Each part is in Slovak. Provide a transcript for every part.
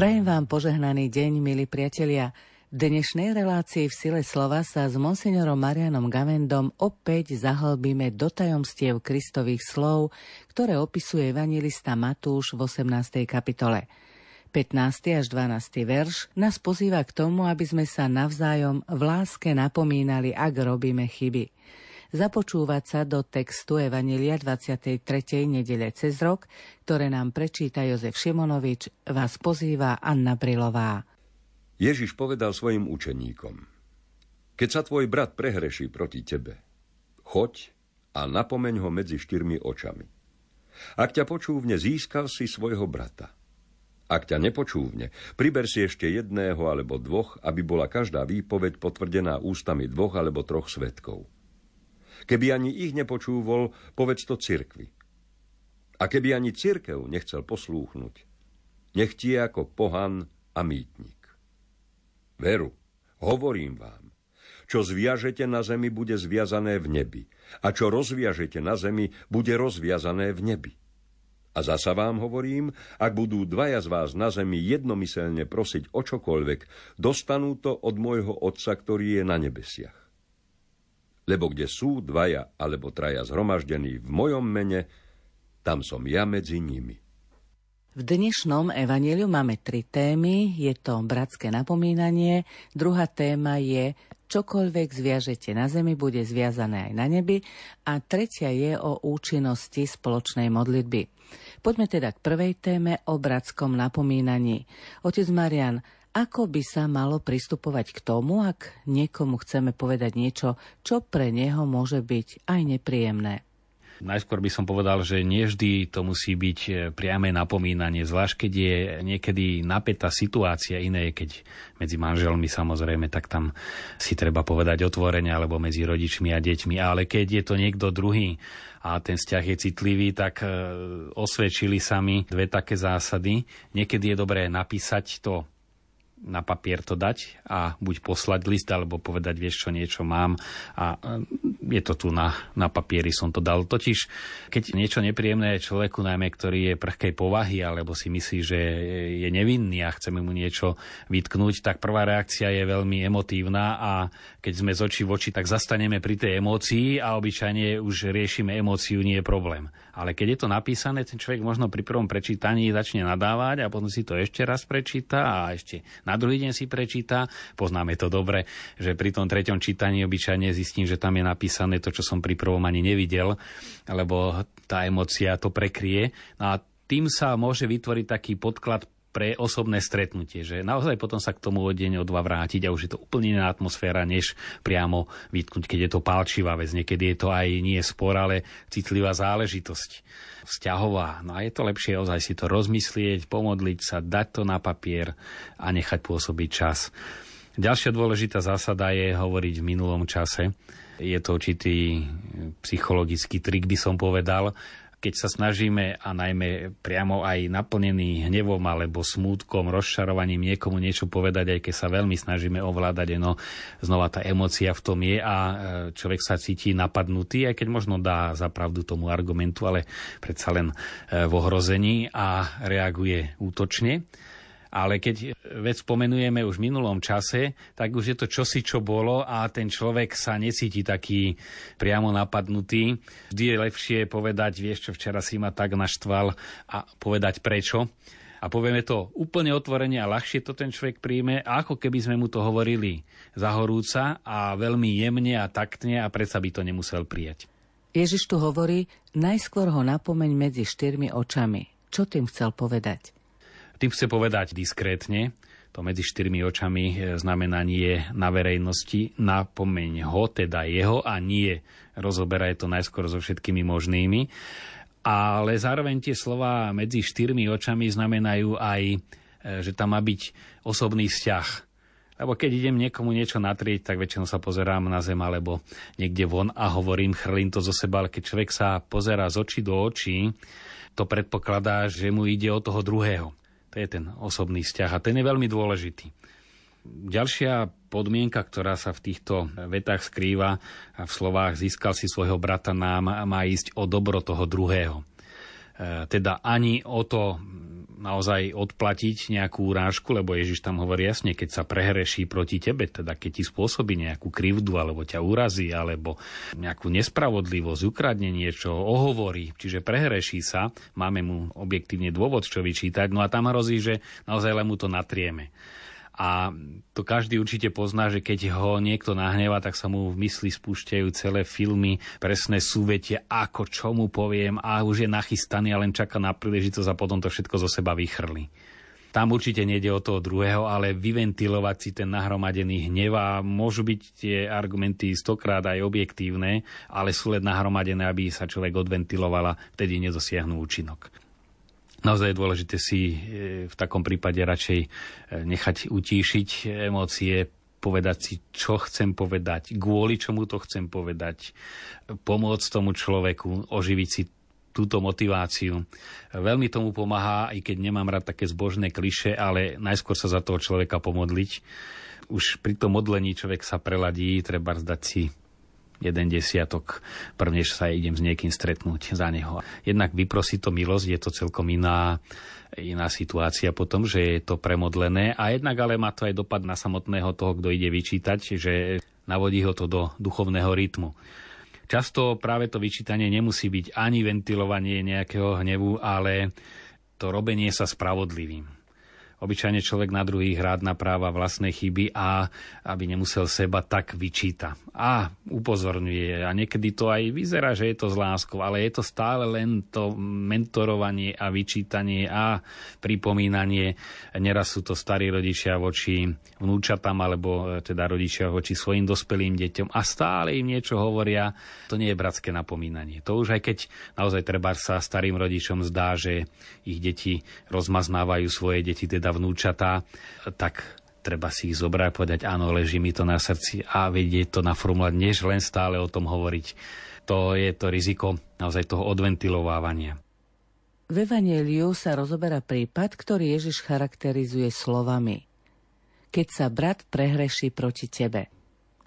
Prajem vám požehnaný deň, milí priatelia. V dnešnej relácii v sile slova sa s monsignorom Marianom Gavendom opäť zahlbíme do tajomstiev Kristových slov, ktoré opisuje evangelista Matúš v 18. kapitole. 15. až 12. verš nás pozýva k tomu, aby sme sa navzájom v láske napomínali, ak robíme chyby. Započúvať sa do textu Evanelia 23. nedele cez rok, ktoré nám prečíta Jozef Šimonovič, vás pozýva Anna Brilová. Ježiš povedal svojim učeníkom, keď sa tvoj brat prehreší proti tebe, choď a napomeň ho medzi štyrmi očami. Ak ťa počúvne, získal si svojho brata. Ak ťa nepočúvne, priber si ešte jedného alebo dvoch, aby bola každá výpoveď potvrdená ústami dvoch alebo troch svetkov. Keby ani ich nepočúvol, povedz to cirkvi. A keby ani cirkev nechcel poslúchnuť, nech tie ako pohan a mýtnik. Veru, hovorím vám, čo zviažete na zemi, bude zviazané v nebi, a čo rozviažete na zemi, bude rozviazané v nebi. A zasa vám hovorím, ak budú dvaja z vás na zemi jednomyselne prosiť o čokoľvek, dostanú to od môjho Otca, ktorý je na nebesiach. Lebo kde sú dvaja alebo traja zhromaždení v mojom mene, tam som ja medzi nimi. V dnešnom evaníliu máme tri témy. Je to bratské napomínanie, druhá téma je čokoľvek zviažete na zemi, bude zviazané aj na nebi a tretia je o účinnosti spoločnej modlitby. Poďme teda k prvej téme o bratskom napomínaní. Otec Marian, ako by sa malo pristupovať k tomu, ak niekomu chceme povedať niečo, čo pre neho môže byť aj nepríjemné? Najskôr by som povedal, že nie vždy to musí byť e, priame napomínanie, zvlášť keď je niekedy napätá situácia, iné keď medzi manželmi samozrejme, tak tam si treba povedať otvorene, alebo medzi rodičmi a deťmi. Ale keď je to niekto druhý a ten vzťah je citlivý, tak e, osvedčili sa mi dve také zásady. Niekedy je dobré napísať to na papier to dať a buď poslať list, alebo povedať, vieš čo, niečo mám a je to tu na, na papieri, som to dal. Totiž, keď niečo nepríjemné je človeku, najmä ktorý je prchkej povahy, alebo si myslí, že je nevinný a chceme mu niečo vytknúť, tak prvá reakcia je veľmi emotívna a keď sme z očí v oči, tak zastaneme pri tej emócii a obyčajne už riešime emóciu, nie je problém. Ale keď je to napísané, ten človek možno pri prvom prečítaní začne nadávať a potom si to ešte raz prečíta a ešte na druhý deň si prečíta. Poznáme to dobre, že pri tom treťom čítaní obyčajne zistím, že tam je napísané to, čo som pri prvom ani nevidel, lebo tá emocia to prekrie. No a tým sa môže vytvoriť taký podklad pre osobné stretnutie, že naozaj potom sa k tomu o deň o dva vrátiť a už je to úplne iná atmosféra, než priamo vytknúť, keď je to pálčivá vec. Niekedy je to aj nie spor, ale citlivá záležitosť vzťahová. No a je to lepšie ozaj si to rozmyslieť, pomodliť sa, dať to na papier a nechať pôsobiť čas. Ďalšia dôležitá zásada je hovoriť v minulom čase. Je to určitý psychologický trik, by som povedal, keď sa snažíme a najmä priamo aj naplnený hnevom alebo smútkom, rozčarovaním niekomu niečo povedať, aj keď sa veľmi snažíme ovládať, no znova tá emocia v tom je a e, človek sa cíti napadnutý, aj keď možno dá zapravdu tomu argumentu, ale predsa len e, v ohrození a reaguje útočne ale keď vec pomenujeme už v minulom čase, tak už je to čosi, čo bolo a ten človek sa necíti taký priamo napadnutý. Vždy je lepšie povedať, vieš čo, včera si ma tak naštval a povedať prečo. A povieme to úplne otvorene a ľahšie to ten človek príjme, ako keby sme mu to hovorili zahorúca a veľmi jemne a taktne a predsa by to nemusel prijať. Ježiš tu hovorí, najskôr ho napomeň medzi štyrmi očami. Čo tým chcel povedať? Tým chce povedať diskrétne, to medzi štyrmi očami e, znamená nie na verejnosti, napomeň ho, teda jeho a nie rozoberaj to najskôr so všetkými možnými. Ale zároveň tie slova medzi štyrmi očami znamenajú aj, e, že tam má byť osobný vzťah. Lebo keď idem niekomu niečo natrieť, tak väčšinou sa pozerám na zem alebo niekde von a hovorím, chrlím to zo seba, ale keď človek sa pozerá z očí do očí, to predpokladá, že mu ide o toho druhého. To je ten osobný vzťah a ten je veľmi dôležitý. Ďalšia podmienka, ktorá sa v týchto vetách skrýva a v slovách získal si svojho brata nám, má ísť o dobro toho druhého. teda ani o to naozaj odplatiť nejakú urážku, lebo Ježiš tam hovorí jasne, keď sa prehreší proti tebe, teda keď ti spôsobí nejakú krivdu, alebo ťa urazí, alebo nejakú nespravodlivosť, ukradne niečo, ohovorí, čiže prehreší sa, máme mu objektívne dôvod, čo vyčítať, no a tam hrozí, že naozaj len mu to natrieme. A to každý určite pozná, že keď ho niekto nahneva, tak sa mu v mysli spúšťajú celé filmy, presné súvetie, ako čo mu poviem a už je nachystaný a len čaká na príležitosť a potom to všetko zo seba vychrli. Tam určite nejde o toho druhého, ale vyventilovať si ten nahromadený hnev a môžu byť tie argumenty stokrát aj objektívne, ale sú len nahromadené, aby sa človek odventilovala, vtedy nedosiahnu účinok. Naozaj je dôležité si e, v takom prípade radšej e, nechať utíšiť emócie, povedať si, čo chcem povedať, kvôli čomu to chcem povedať, pomôcť tomu človeku, oživiť si túto motiváciu. Veľmi tomu pomáha, i keď nemám rád také zbožné kliše, ale najskôr sa za toho človeka pomodliť. Už pri tom modlení človek sa preladí, treba zdať si jeden desiatok, prvnež sa idem s niekým stretnúť za neho. Jednak vyprosí to milosť, je to celkom iná, iná situácia potom, že je to premodlené a jednak ale má to aj dopad na samotného toho, kto ide vyčítať, že navodí ho to do duchovného rytmu. Často práve to vyčítanie nemusí byť ani ventilovanie nejakého hnevu, ale to robenie sa spravodlivým obyčajne človek na druhých rád napráva vlastné chyby a aby nemusel seba tak vyčíta. A upozorňuje a niekedy to aj vyzerá, že je to z láskou, ale je to stále len to mentorovanie a vyčítanie a pripomínanie. Neraz sú to starí rodičia voči vnúčatám alebo e, teda rodičia voči svojim dospelým deťom a stále im niečo hovoria. To nie je bratské napomínanie. To už aj keď naozaj treba sa starým rodičom zdá, že ich deti rozmaznávajú svoje deti, teda vnúčatá, tak treba si ich zobrať a povedať, áno, leží mi to na srdci a vedieť to naformulovať, než len stále o tom hovoriť. To je to riziko naozaj toho odventilovávania. V Evangeliu sa rozoberá prípad, ktorý Ježiš charakterizuje slovami. Keď sa brat prehreší proti tebe –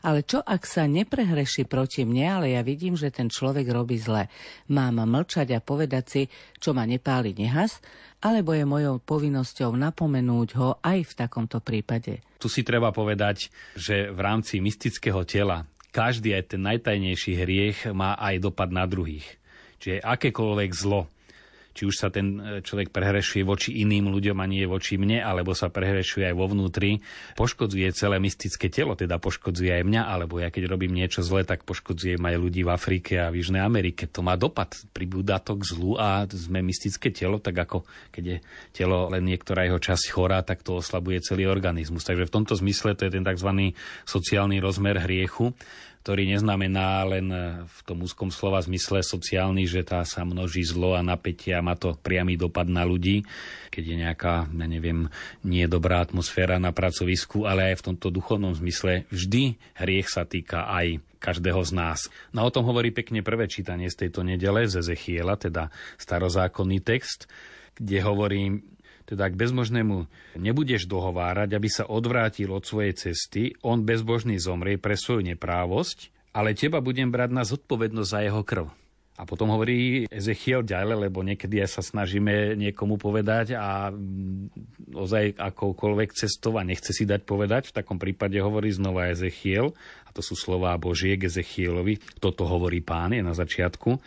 ale čo ak sa neprehreší proti mne, ale ja vidím, že ten človek robí zle. Mám mlčať a povedať si, čo ma nepáli nehas, alebo je mojou povinnosťou napomenúť ho aj v takomto prípade. Tu si treba povedať, že v rámci mystického tela každý aj ten najtajnejší hriech má aj dopad na druhých. Čiže akékoľvek zlo, či už sa ten e, človek prehrešuje voči iným ľuďom a nie voči mne, alebo sa prehrešuje aj vo vnútri, poškodzuje celé mystické telo, teda poškodzuje aj mňa, alebo ja keď robím niečo zlé, tak poškodzujem aj ľudí v Afrike a v Južnej Amerike. To má dopad, pribúda to k zlu a sme mystické telo, tak ako keď je telo len niektorá jeho časť chorá, tak to oslabuje celý organizmus. Takže v tomto zmysle to je ten tzv. sociálny rozmer hriechu ktorý neznamená len v tom úzkom slova zmysle sociálny, že tá sa množí zlo a napätie a má to priamy dopad na ľudí, keď je nejaká, ja neviem, nie dobrá atmosféra na pracovisku, ale aj v tomto duchovnom zmysle vždy hriech sa týka aj každého z nás. No o tom hovorí pekne prvé čítanie z tejto nedele z Ezechiela, teda starozákonný text, kde hovorí, teda ak bezmožnému nebudeš dohovárať, aby sa odvrátil od svojej cesty, on bezbožný zomrie pre svoju neprávosť, ale teba budem brať na zodpovednosť za jeho krv. A potom hovorí Ezechiel ďalej, lebo niekedy aj sa snažíme niekomu povedať a ozaj akoukoľvek cestou a nechce si dať povedať. V takom prípade hovorí znova Ezechiel, a to sú slová Božie k Ezechielovi. Toto hovorí pán, je na začiatku.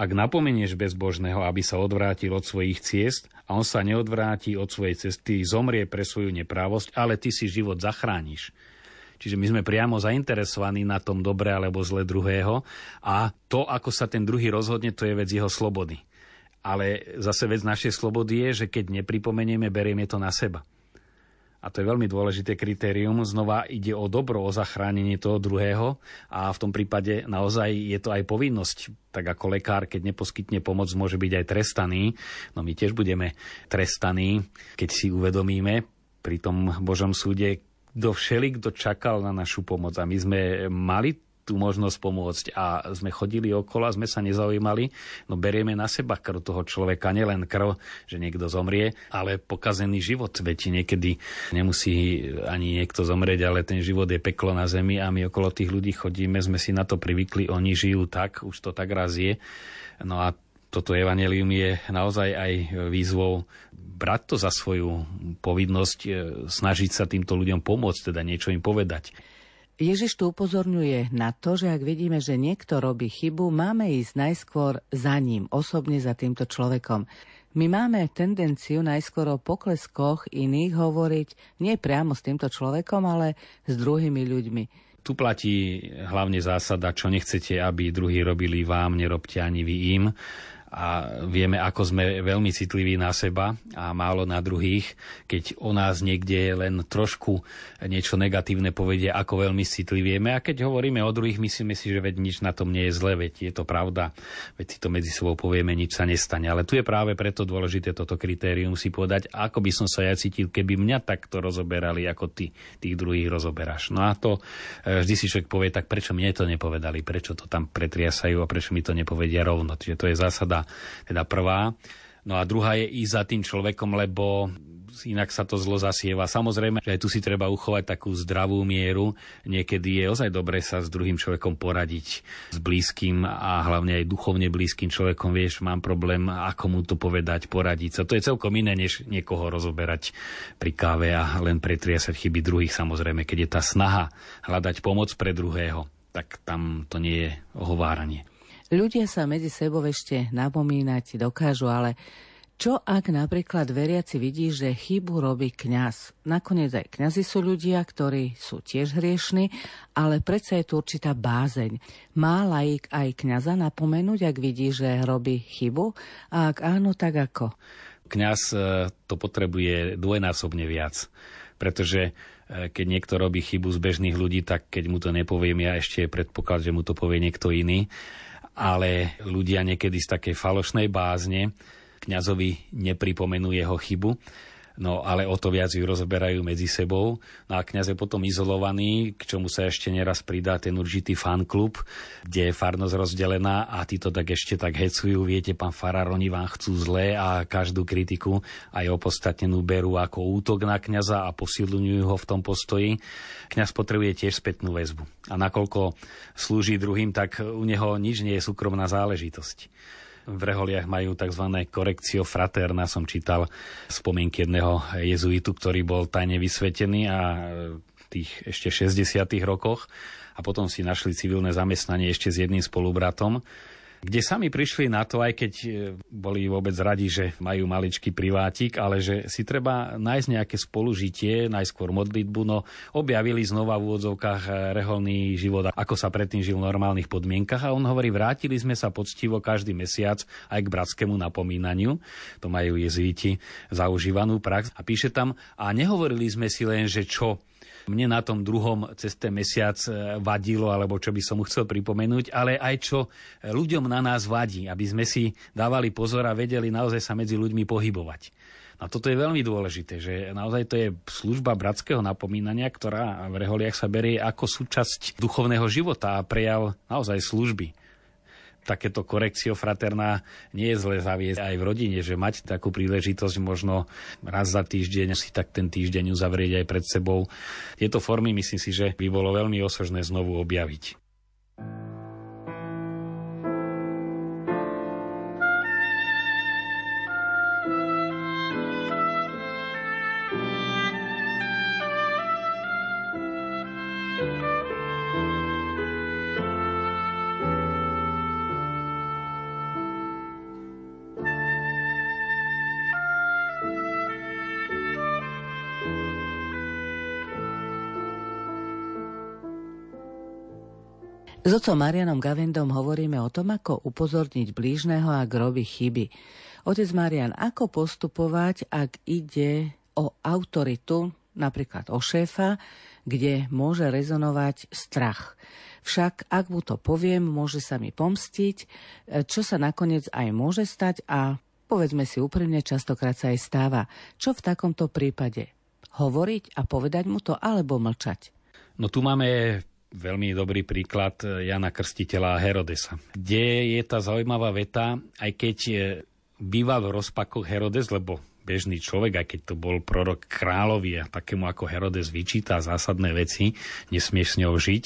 Ak napomenieš bezbožného, aby sa odvrátil od svojich ciest a on sa neodvráti od svojej cesty, zomrie pre svoju neprávosť, ale ty si život zachrániš. Čiže my sme priamo zainteresovaní na tom dobre alebo zle druhého a to, ako sa ten druhý rozhodne, to je vec jeho slobody. Ale zase vec našej slobody je, že keď nepripomenieme, berieme to na seba a to je veľmi dôležité kritérium, znova ide o dobro, o zachránenie toho druhého a v tom prípade naozaj je to aj povinnosť. Tak ako lekár, keď neposkytne pomoc, môže byť aj trestaný. No my tiež budeme trestaní, keď si uvedomíme pri tom Božom súde, kto všeli, kto čakal na našu pomoc. A my sme mali tú možnosť pomôcť a sme chodili okolo sme sa nezaujímali, no berieme na seba krv toho človeka, nielen krv, že niekto zomrie, ale pokazený život. Veď niekedy nemusí ani niekto zomrieť, ale ten život je peklo na zemi a my okolo tých ľudí chodíme, sme si na to privykli, oni žijú tak, už to tak raz je. No a toto evanelium je naozaj aj výzvou brať to za svoju povinnosť, e, snažiť sa týmto ľuďom pomôcť, teda niečo im povedať. Ježiš tu upozorňuje na to, že ak vidíme, že niekto robí chybu, máme ísť najskôr za ním, osobne za týmto človekom. My máme tendenciu najskôr o pokleskoch iných hovoriť nie priamo s týmto človekom, ale s druhými ľuďmi. Tu platí hlavne zásada, čo nechcete, aby druhí robili vám, nerobte ani vy im a vieme, ako sme veľmi citliví na seba a málo na druhých. Keď o nás niekde len trošku niečo negatívne povedia, ako veľmi citlivieme. A keď hovoríme o druhých, myslíme si, že veď nič na tom nie je zle, veď je to pravda, veď si to medzi sebou povieme, nič sa nestane. Ale tu je práve preto dôležité toto kritérium si povedať, ako by som sa ja cítil, keby mňa takto rozoberali, ako ty tých druhých rozoberáš. No a to e, vždy si človek povie, tak prečo mne to nepovedali, prečo to tam pretriasajú a prečo mi to nepovedia rovno. Čiže to je zásada teda prvá. No a druhá je ísť za tým človekom, lebo inak sa to zlo zasieva. Samozrejme, že aj tu si treba uchovať takú zdravú mieru. Niekedy je ozaj dobre sa s druhým človekom poradiť, s blízkym a hlavne aj duchovne blízkym človekom. Vieš, mám problém, ako mu to povedať, poradiť sa. To je celkom iné, než niekoho rozoberať pri káve a len pretriasať chyby druhých. Samozrejme, keď je tá snaha hľadať pomoc pre druhého, tak tam to nie je ohováranie. Ľudia sa medzi sebou ešte napomínať dokážu, ale čo ak napríklad veriaci vidí, že chybu robí kňaz? Nakoniec aj kňazi sú ľudia, ktorí sú tiež hriešni, ale predsa je tu určitá bázeň. Má laik aj kňaza napomenúť, ak vidí, že robí chybu? A ak áno, tak ako? Kňaz e, to potrebuje dvojnásobne viac, pretože e, keď niekto robí chybu z bežných ľudí, tak keď mu to nepoviem ja, ešte predpoklad, že mu to povie niekto iný ale ľudia niekedy z takej falošnej bázne kňazovi nepripomenú jeho chybu, no ale o to viac ju rozberajú medzi sebou. No a kňaz je potom izolovaný, k čomu sa ešte neraz pridá ten určitý fanklub, kde je farnosť rozdelená a tí to tak ešte tak hecujú. Viete, pán Farár, oni vám chcú zle a každú kritiku aj opostatnenú berú ako útok na kňaza a posilňujú ho v tom postoji. Kňaz potrebuje tiež spätnú väzbu. A nakoľko slúži druhým, tak u neho nič nie je súkromná záležitosť v Reholiach majú tzv. korekcio fraterna, som čítal spomienky jedného jezuitu, ktorý bol tajne vysvetený a v tých ešte 60. rokoch a potom si našli civilné zamestnanie ešte s jedným spolubratom kde sami prišli na to, aj keď e, boli vôbec radi, že majú maličký privátik, ale že si treba nájsť nejaké spolužitie, najskôr modlitbu, no objavili znova v úvodzovkách e, reholný život, ako sa predtým žil v normálnych podmienkach. A on hovorí, vrátili sme sa poctivo každý mesiac aj k bratskému napomínaniu, to majú jezuiti zaužívanú prax. A píše tam, a nehovorili sme si len, že čo mne na tom druhom cez ten mesiac e, vadilo, alebo čo by som mu chcel pripomenúť, ale aj čo ľuďom na nás vadí, aby sme si dávali pozor a vedeli naozaj sa medzi ľuďmi pohybovať. A toto je veľmi dôležité, že naozaj to je služba bratského napomínania, ktorá v reholiach sa berie ako súčasť duchovného života a prejav naozaj služby takéto korekcio fraterná nie je zle zaviesť aj v rodine, že mať takú príležitosť možno raz za týždeň si tak ten týždeň uzavrieť aj pred sebou. Tieto formy myslím si, že by bolo veľmi osožné znovu objaviť. S otcom Marianom Gavendom hovoríme o tom, ako upozorniť blížneho, ak robí chyby. Otec Marian, ako postupovať, ak ide o autoritu, napríklad o šéfa, kde môže rezonovať strach. Však ak mu to poviem, môže sa mi pomstiť, čo sa nakoniec aj môže stať a povedzme si úprimne, častokrát sa aj stáva. Čo v takomto prípade? Hovoriť a povedať mu to alebo mlčať? No tu máme veľmi dobrý príklad eh, Jana Krstiteľa a Herodesa, kde je tá zaujímavá veta, aj keď eh, býval v rozpakoch Herodes, lebo bežný človek, aj keď to bol prorok kráľovi a takému ako Herodes vyčíta zásadné veci, nesmieš s ňou žiť.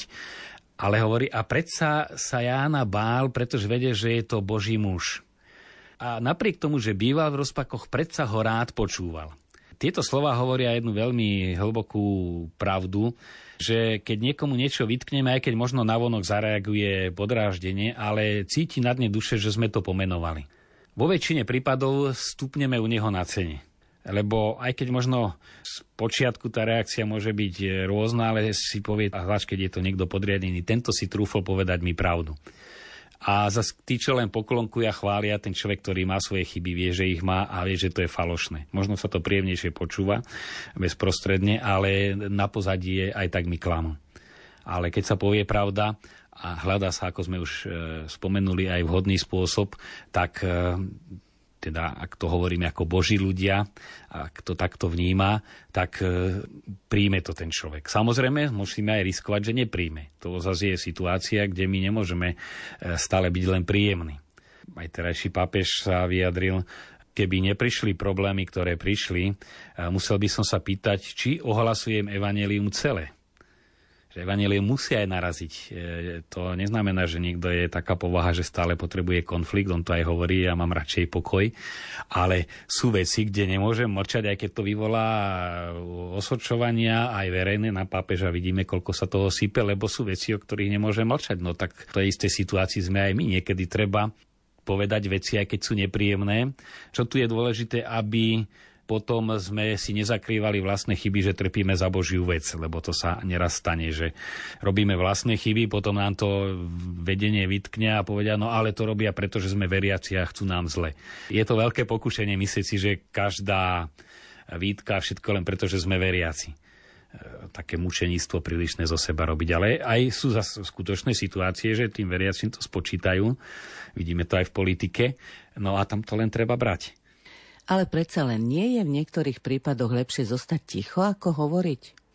Ale hovorí, a predsa sa Jána bál, pretože vedie, že je to Boží muž. A napriek tomu, že býval v rozpakoch, predsa ho rád počúval. Tieto slova hovoria jednu veľmi hlbokú pravdu, že keď niekomu niečo vytkneme, aj keď možno navonok zareaguje podráždenie, ale cíti na dne duše, že sme to pomenovali. Vo väčšine prípadov stupneme u neho na cene. Lebo aj keď možno z počiatku tá reakcia môže byť rôzna, ale si povie, a zvlášť keď je to niekto podriadený, tento si trúfol povedať mi pravdu. A zase tí, čo len poklonkujú a chvália, ten človek, ktorý má svoje chyby, vie, že ich má a vie, že to je falošné. Možno sa to príjemnejšie počúva bezprostredne, ale na pozadí je aj tak mi klamu. Ale keď sa povie pravda a hľadá sa, ako sme už e, spomenuli, aj vhodný spôsob, tak e, teda ak to hovoríme ako boží ľudia, ak to takto vníma, tak e, príjme to ten človek. Samozrejme, musíme aj riskovať, že nepríjme. To zase je situácia, kde my nemôžeme e, stále byť len príjemní. Aj terajší pápež sa vyjadril, keby neprišli problémy, ktoré prišli, e, musel by som sa pýtať, či ohlasujem evanelium celé že Evangelie musí aj naraziť. E, to neznamená, že niekto je taká povaha, že stále potrebuje konflikt, on to aj hovorí, ja mám radšej pokoj, ale sú veci, kde nemôžem mlčať, aj keď to vyvolá osočovania, aj verejné na pápeža vidíme, koľko sa toho sype, lebo sú veci, o ktorých nemôžem mlčať. No tak v tej istej situácii sme aj my. Niekedy treba povedať veci, aj keď sú nepríjemné. Čo tu je dôležité, aby potom sme si nezakrývali vlastné chyby, že trpíme za Božiu vec, lebo to sa neraz stane, že robíme vlastné chyby, potom nám to vedenie vytkne a povedia, no ale to robia, pretože sme veriaci a chcú nám zle. Je to veľké pokušenie myslieť si, že každá výtka, všetko len preto, že sme veriaci e, také mučeníctvo prílišné zo seba robiť. Ale aj sú zase skutočné situácie, že tým veriacim to spočítajú. Vidíme to aj v politike. No a tam to len treba brať. Ale predsa len nie je v niektorých prípadoch lepšie zostať ticho, ako hovoriť?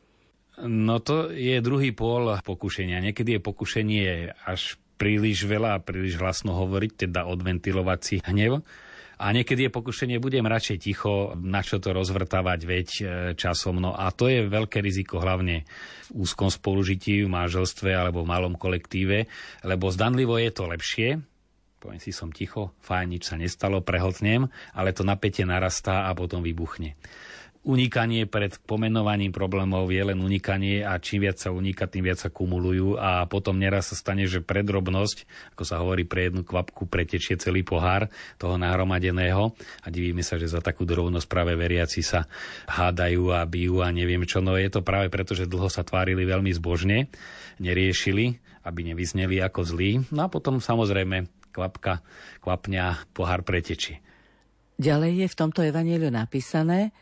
No to je druhý pól pokušenia. Niekedy je pokušenie až príliš veľa a príliš hlasno hovoriť, teda odventilovať si hnev. A niekedy je pokušenie, budem radšej ticho, na čo to rozvrtávať veď e, časom. No a to je veľké riziko hlavne v úzkom spolužití, v manželstve alebo v malom kolektíve, lebo zdanlivo je to lepšie, poviem si, som ticho, fajn, nič sa nestalo, prehltnem, ale to napätie narastá a potom vybuchne. Unikanie pred pomenovaním problémov je len unikanie a čím viac sa unika, tým viac sa kumulujú a potom neraz sa stane, že pre drobnosť, ako sa hovorí, pre jednu kvapku pretečie celý pohár toho nahromadeného a divíme sa, že za takú drobnosť práve veriaci sa hádajú a bijú a neviem čo. No je to práve preto, že dlho sa tvárili veľmi zbožne, neriešili, aby nevyzneli ako zlí. No a potom samozrejme kvapka, kvapňa, pohár pretečí. Ďalej je v tomto evaníliu napísané,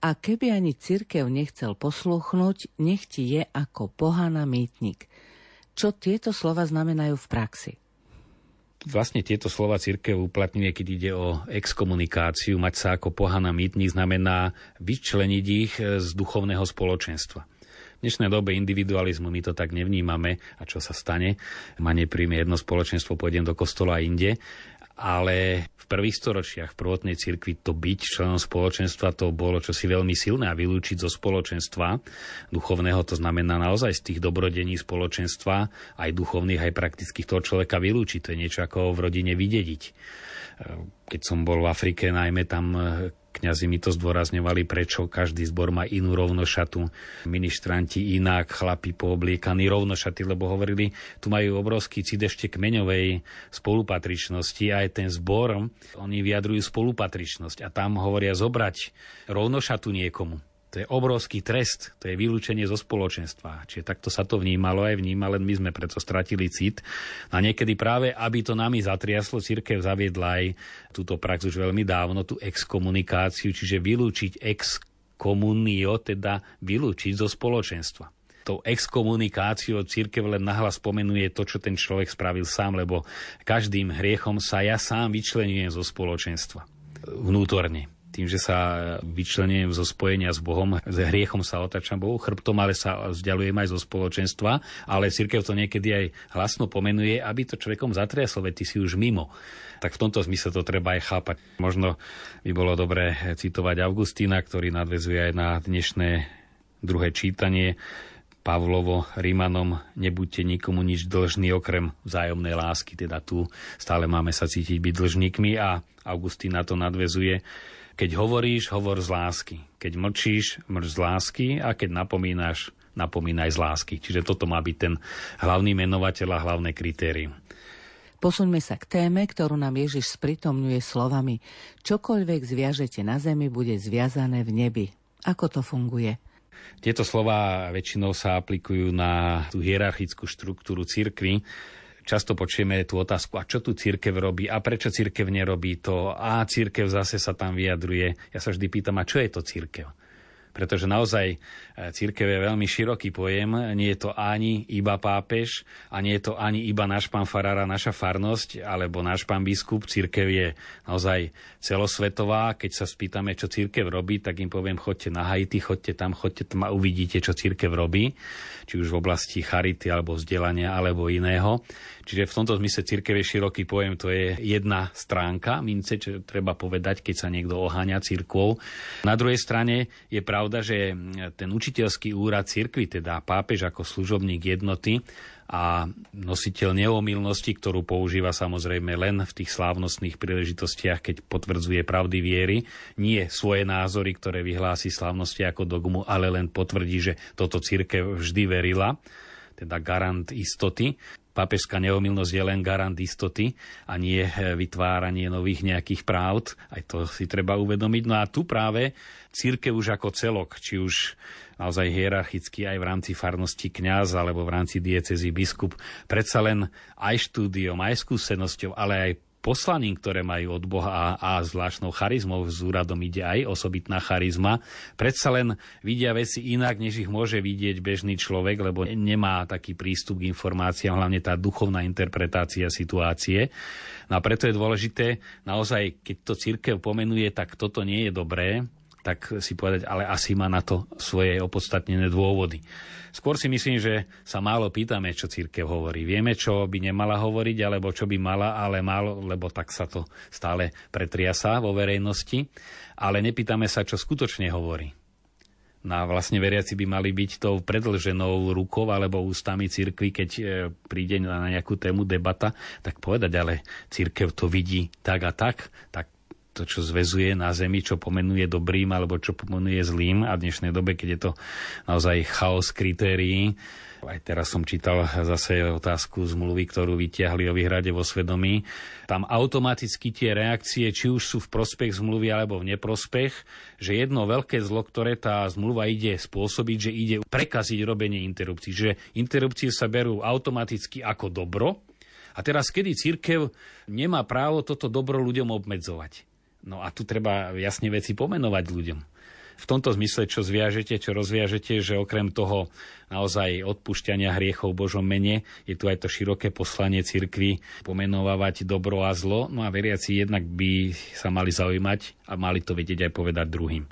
a keby ani cirkev nechcel posluchnúť, nech ti je ako pohana mýtnik. Čo tieto slova znamenajú v praxi? Vlastne tieto slova církev uplatňuje, keď ide o exkomunikáciu. Mať sa ako pohana mýtnik znamená vyčleniť ich z duchovného spoločenstva. V dnešnej dobe individualizmu my to tak nevnímame a čo sa stane, ma nepríjme jedno spoločenstvo, pôjdem do kostola inde, ale v prvých storočiach v prvotnej cirkvi to byť členom spoločenstva to bolo čosi veľmi silné a vylúčiť zo spoločenstva duchovného, to znamená naozaj z tých dobrodení spoločenstva, aj duchovných, aj praktických toho človeka vylúčiť. To je niečo ako v rodine vydediť. Keď som bol v Afrike, najmä tam Kňazi mi to zdôrazňovali, prečo každý zbor má inú rovnošatu, ministranti inak, chlapi poobliekaní rovnošaty, lebo hovorili, tu majú obrovský cit ešte kmeňovej spolupatričnosti aj ten zbor, oni vyjadrujú spolupatričnosť a tam hovoria zobrať rovnošatu niekomu to je obrovský trest, to je vylúčenie zo spoločenstva. Čiže takto sa to vnímalo aj vníma, len my sme preto stratili cit. A niekedy práve, aby to nami zatriaslo, církev zaviedla aj túto prax už veľmi dávno, tú exkomunikáciu, čiže vylúčiť exkomunio, teda vylúčiť zo spoločenstva tou exkomunikáciou církev len nahlas spomenuje to, čo ten človek spravil sám, lebo každým hriechom sa ja sám vyčlenujem zo spoločenstva vnútorne tým, že sa vyčlenujem zo spojenia s Bohom, s hriechom sa otačam Bohu chrbtom, ale sa vzdialujem aj zo spoločenstva, ale cirkev to niekedy aj hlasno pomenuje, aby to človekom zatriaslo, veď ty si už mimo. Tak v tomto zmysle to treba aj chápať. Možno by bolo dobré citovať Augustína, ktorý nadvezuje aj na dnešné druhé čítanie. Pavlovo Rímanom, nebuďte nikomu nič dlžný okrem vzájomnej lásky. Teda tu stále máme sa cítiť byť dlžníkmi a Augustín na to nadvezuje. Keď hovoríš, hovor z lásky. Keď mlčíš, mlč z lásky a keď napomínaš, napomínaj z lásky. Čiže toto má byť ten hlavný menovateľ a hlavné kritérium. Posuňme sa k téme, ktorú nám Ježiš spritomňuje slovami Čokoľvek zviažete na zemi, bude zviazané v nebi. Ako to funguje? Tieto slova väčšinou sa aplikujú na tú hierarchickú štruktúru cirkvy. Často počujeme tú otázku, a čo tu církev robí, a prečo církev nerobí to, a církev zase sa tam vyjadruje. Ja sa vždy pýtam, a čo je to církev? pretože naozaj e, církev je veľmi široký pojem. Nie je to ani iba pápež a nie je to ani iba náš pán farára, naša farnosť alebo náš pán biskup. Církev je naozaj celosvetová. Keď sa spýtame, čo církev robí, tak im poviem, chodte na Haiti, chodte tam, chodte tam a uvidíte, čo církev robí. Či už v oblasti charity alebo vzdelania alebo iného. Čiže v tomto zmysle církev je široký pojem, to je jedna stránka mince, čo treba povedať, keď sa niekto oháňa církvou. Na druhej strane je pravda, že ten učiteľský úrad církvy, teda pápež ako služobník jednoty, a nositeľ neomilnosti, ktorú používa samozrejme len v tých slávnostných príležitostiach, keď potvrdzuje pravdy viery, nie svoje názory, ktoré vyhlási slávnosti ako dogmu, ale len potvrdí, že toto církev vždy verila, teda garant istoty. Pápežská neomilnosť je len garant istoty a nie vytváranie nových nejakých práv. Aj to si treba uvedomiť. No a tu práve církev už ako celok, či už naozaj hierarchicky aj v rámci farnosti kňaz alebo v rámci diecezy biskup, predsa len aj štúdiom, aj skúsenosťou, ale aj poslaním, ktoré majú od Boha a, a zvláštnou charizmou, z úradom ide aj osobitná charizma, predsa len vidia veci inak, než ich môže vidieť bežný človek, lebo nemá taký prístup k informáciám, hlavne tá duchovná interpretácia situácie. No a preto je dôležité, naozaj, keď to církev pomenuje, tak toto nie je dobré, tak si povedať, ale asi má na to svoje opodstatnené dôvody. Skôr si myslím, že sa málo pýtame, čo církev hovorí. Vieme, čo by nemala hovoriť, alebo čo by mala, ale málo, lebo tak sa to stále pretriasa vo verejnosti. Ale nepýtame sa, čo skutočne hovorí. No a vlastne veriaci by mali byť tou predlženou rukou alebo ústami cirkvi, keď e, príde na nejakú tému debata, tak povedať, ale církev to vidí tak a tak, tak to, čo zväzuje na zemi, čo pomenuje dobrým alebo čo pomenuje zlým a v dnešnej dobe, keď je to naozaj chaos kritérií, aj teraz som čítal zase otázku zmluvy, ktorú vyťahli o výhrade vo svedomí. Tam automaticky tie reakcie, či už sú v prospech zmluvy alebo v neprospech, že jedno veľké zlo, ktoré tá zmluva ide spôsobiť, že ide prekaziť robenie interrupcií. Že interrupcie sa berú automaticky ako dobro, a teraz, kedy církev nemá právo toto dobro ľuďom obmedzovať? No a tu treba jasne veci pomenovať ľuďom. V tomto zmysle, čo zviažete, čo rozviažete, že okrem toho naozaj odpúšťania hriechov Božom mene, je tu aj to široké poslanie cirkvy pomenovávať dobro a zlo. No a veriaci jednak by sa mali zaujímať a mali to vedieť aj povedať druhým.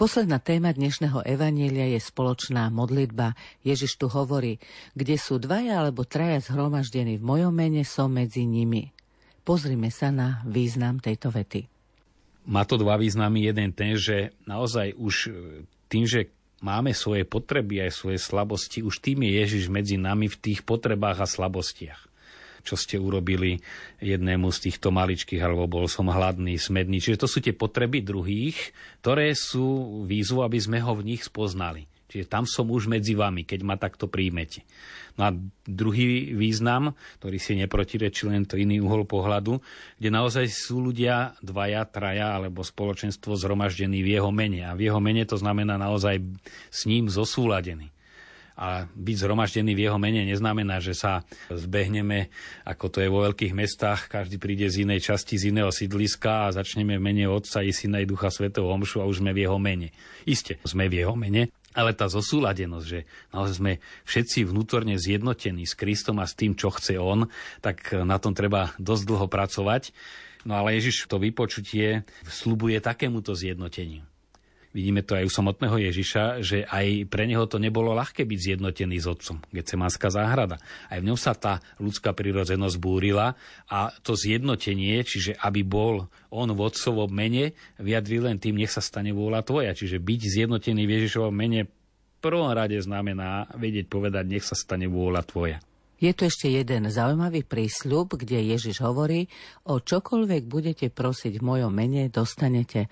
Posledná téma dnešného evanielia je spoločná modlitba. Ježiš tu hovorí, kde sú dvaja alebo traja zhromaždení v mojom mene, som medzi nimi. Pozrime sa na význam tejto vety má to dva významy. Jeden ten, že naozaj už e, tým, že máme svoje potreby aj svoje slabosti, už tým je Ježiš medzi nami v tých potrebách a slabostiach čo ste urobili jednému z týchto maličkých, alebo bol som hladný, smedný. Čiže to sú tie potreby druhých, ktoré sú výzvu, aby sme ho v nich spoznali. Čiže tam som už medzi vami, keď ma takto príjmete. No a druhý význam, ktorý si neprotirečí len to iný uhol pohľadu, kde naozaj sú ľudia dvaja, traja alebo spoločenstvo zhromaždení v jeho mene. A v jeho mene to znamená naozaj s ním zosúladený. A byť zhromaždený v jeho mene neznamená, že sa zbehneme, ako to je vo veľkých mestách, každý príde z inej časti, z iného sídliska a začneme v mene Otca i Syna i Ducha Svetého Homšu a už sme v jeho mene. Isté, sme v jeho mene, ale tá zosúladenosť, že naozaj sme všetci vnútorne zjednotení s Kristom a s tým, čo chce On, tak na tom treba dosť dlho pracovať. No ale Ježiš to vypočutie slubuje takémuto zjednoteniu. Vidíme to aj u samotného Ježiša, že aj pre neho to nebolo ľahké byť zjednotený s otcom. Getsemánska záhrada. Aj v ňom sa tá ľudská prírodzenosť búrila a to zjednotenie, čiže aby bol on v otcovom mene, vyjadri len tým, nech sa stane vôľa tvoja. Čiže byť zjednotený v Ježišovom mene prvom rade znamená vedieť povedať, nech sa stane vôľa tvoja. Je tu ešte jeden zaujímavý prísľub, kde Ježiš hovorí, o čokoľvek budete prosiť v mojom mene, dostanete.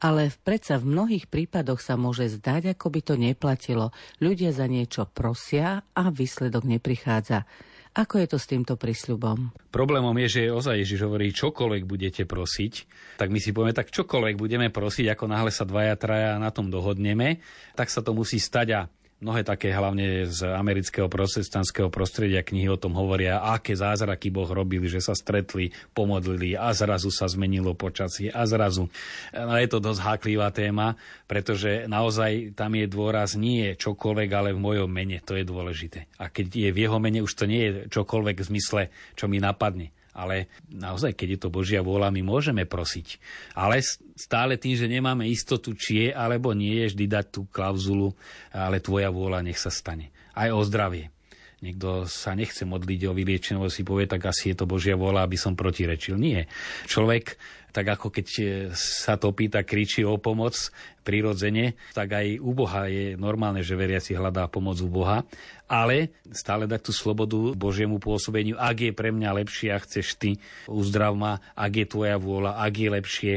Ale predsa v mnohých prípadoch sa môže zdať, ako by to neplatilo. Ľudia za niečo prosia a výsledok neprichádza. Ako je to s týmto prísľubom? Problémom je, že ozaj Ježiš hovorí, čokoľvek budete prosiť, tak my si povieme, tak čokoľvek budeme prosiť, ako náhle sa dvaja, traja na tom dohodneme, tak sa to musí stať a Mnohé také hlavne z amerického protestantského prostredia knihy o tom hovoria, aké zázraky Boh robil, že sa stretli, pomodlili a zrazu sa zmenilo počasie a zrazu. No je to dosť háklivá téma, pretože naozaj tam je dôraz nie čokoľvek, ale v mojom mene, to je dôležité. A keď je v jeho mene, už to nie je čokoľvek v zmysle, čo mi napadne ale naozaj, keď je to Božia vôľa, my môžeme prosiť. Ale stále tým, že nemáme istotu, či je alebo nie je, vždy dať tú klauzulu, ale tvoja vôľa nech sa stane. Aj o zdravie. Niekto sa nechce modliť o vyliečenie, si povie, tak asi je to Božia vôľa, aby som protirečil. Nie. Človek tak ako keď e, sa to pýta, kričí o pomoc prirodzene, tak aj u Boha je normálne, že veriaci hľadá pomoc u Boha, ale stále dať tú slobodu Božiemu pôsobeniu, ak je pre mňa lepšie a chceš ty, uzdrav ma, ak je tvoja vôľa, ak je lepšie,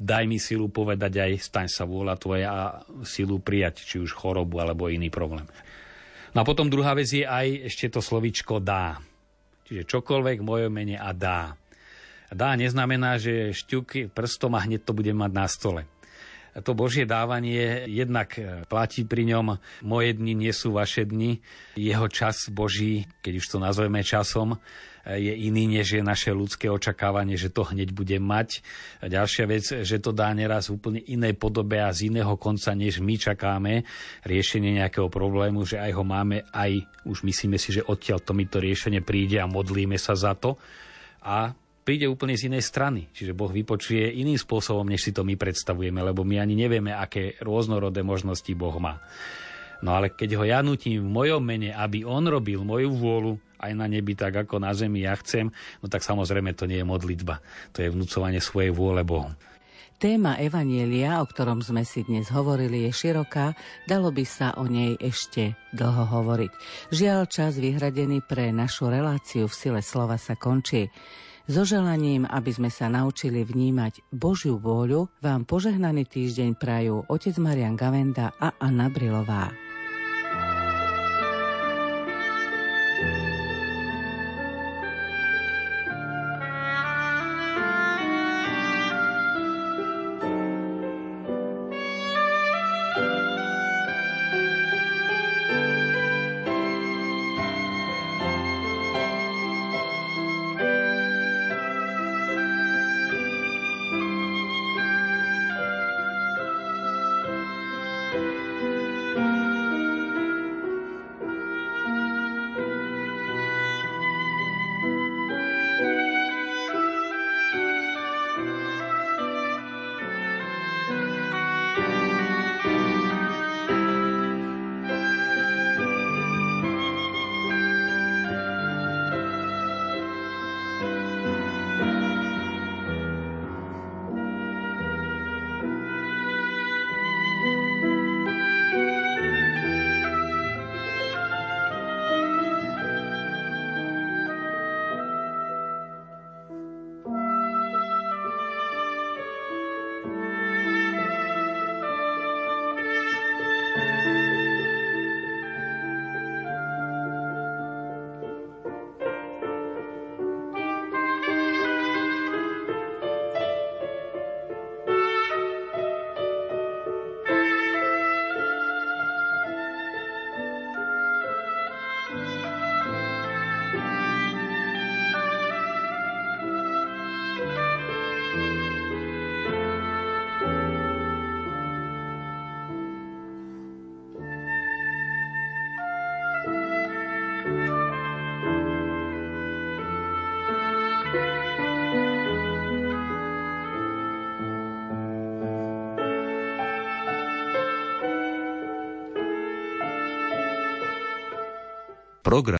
daj mi silu povedať aj staň sa vôľa tvoja a silu prijať, či už chorobu alebo iný problém. No a potom druhá vec je aj ešte to slovičko dá. Čiže čokoľvek v mojom mene a dá. Dá neznamená, že šťuky prstom a hneď to bude mať na stole. To Božie dávanie jednak platí pri ňom moje dni nie sú vaše dni. Jeho čas Boží, keď už to nazveme časom, je iný, než je naše ľudské očakávanie, že to hneď bude mať. A ďalšia vec, že to dá neraz úplne inej podobe a z iného konca, než my čakáme riešenie nejakého problému, že aj ho máme, aj už myslíme si, že odtiaľ to mi to riešenie príde a modlíme sa za to. A príde úplne z inej strany. Čiže Boh vypočuje iným spôsobom, než si to my predstavujeme, lebo my ani nevieme, aké rôznorodé možnosti Boh má. No ale keď ho ja nutím v mojom mene, aby on robil moju vôľu, aj na nebi tak ako na zemi ja chcem, no tak samozrejme to nie je modlitba. To je vnúcovanie svojej vôle Bohu. Téma Evanielia, o ktorom sme si dnes hovorili, je široká, dalo by sa o nej ešte dlho hovoriť. Žiaľ, čas vyhradený pre našu reláciu v sile slova sa končí. So želaním, aby sme sa naučili vnímať Božiu vôľu, vám požehnaný týždeň prajú otec Marian Gavenda a Anna Brilová. Program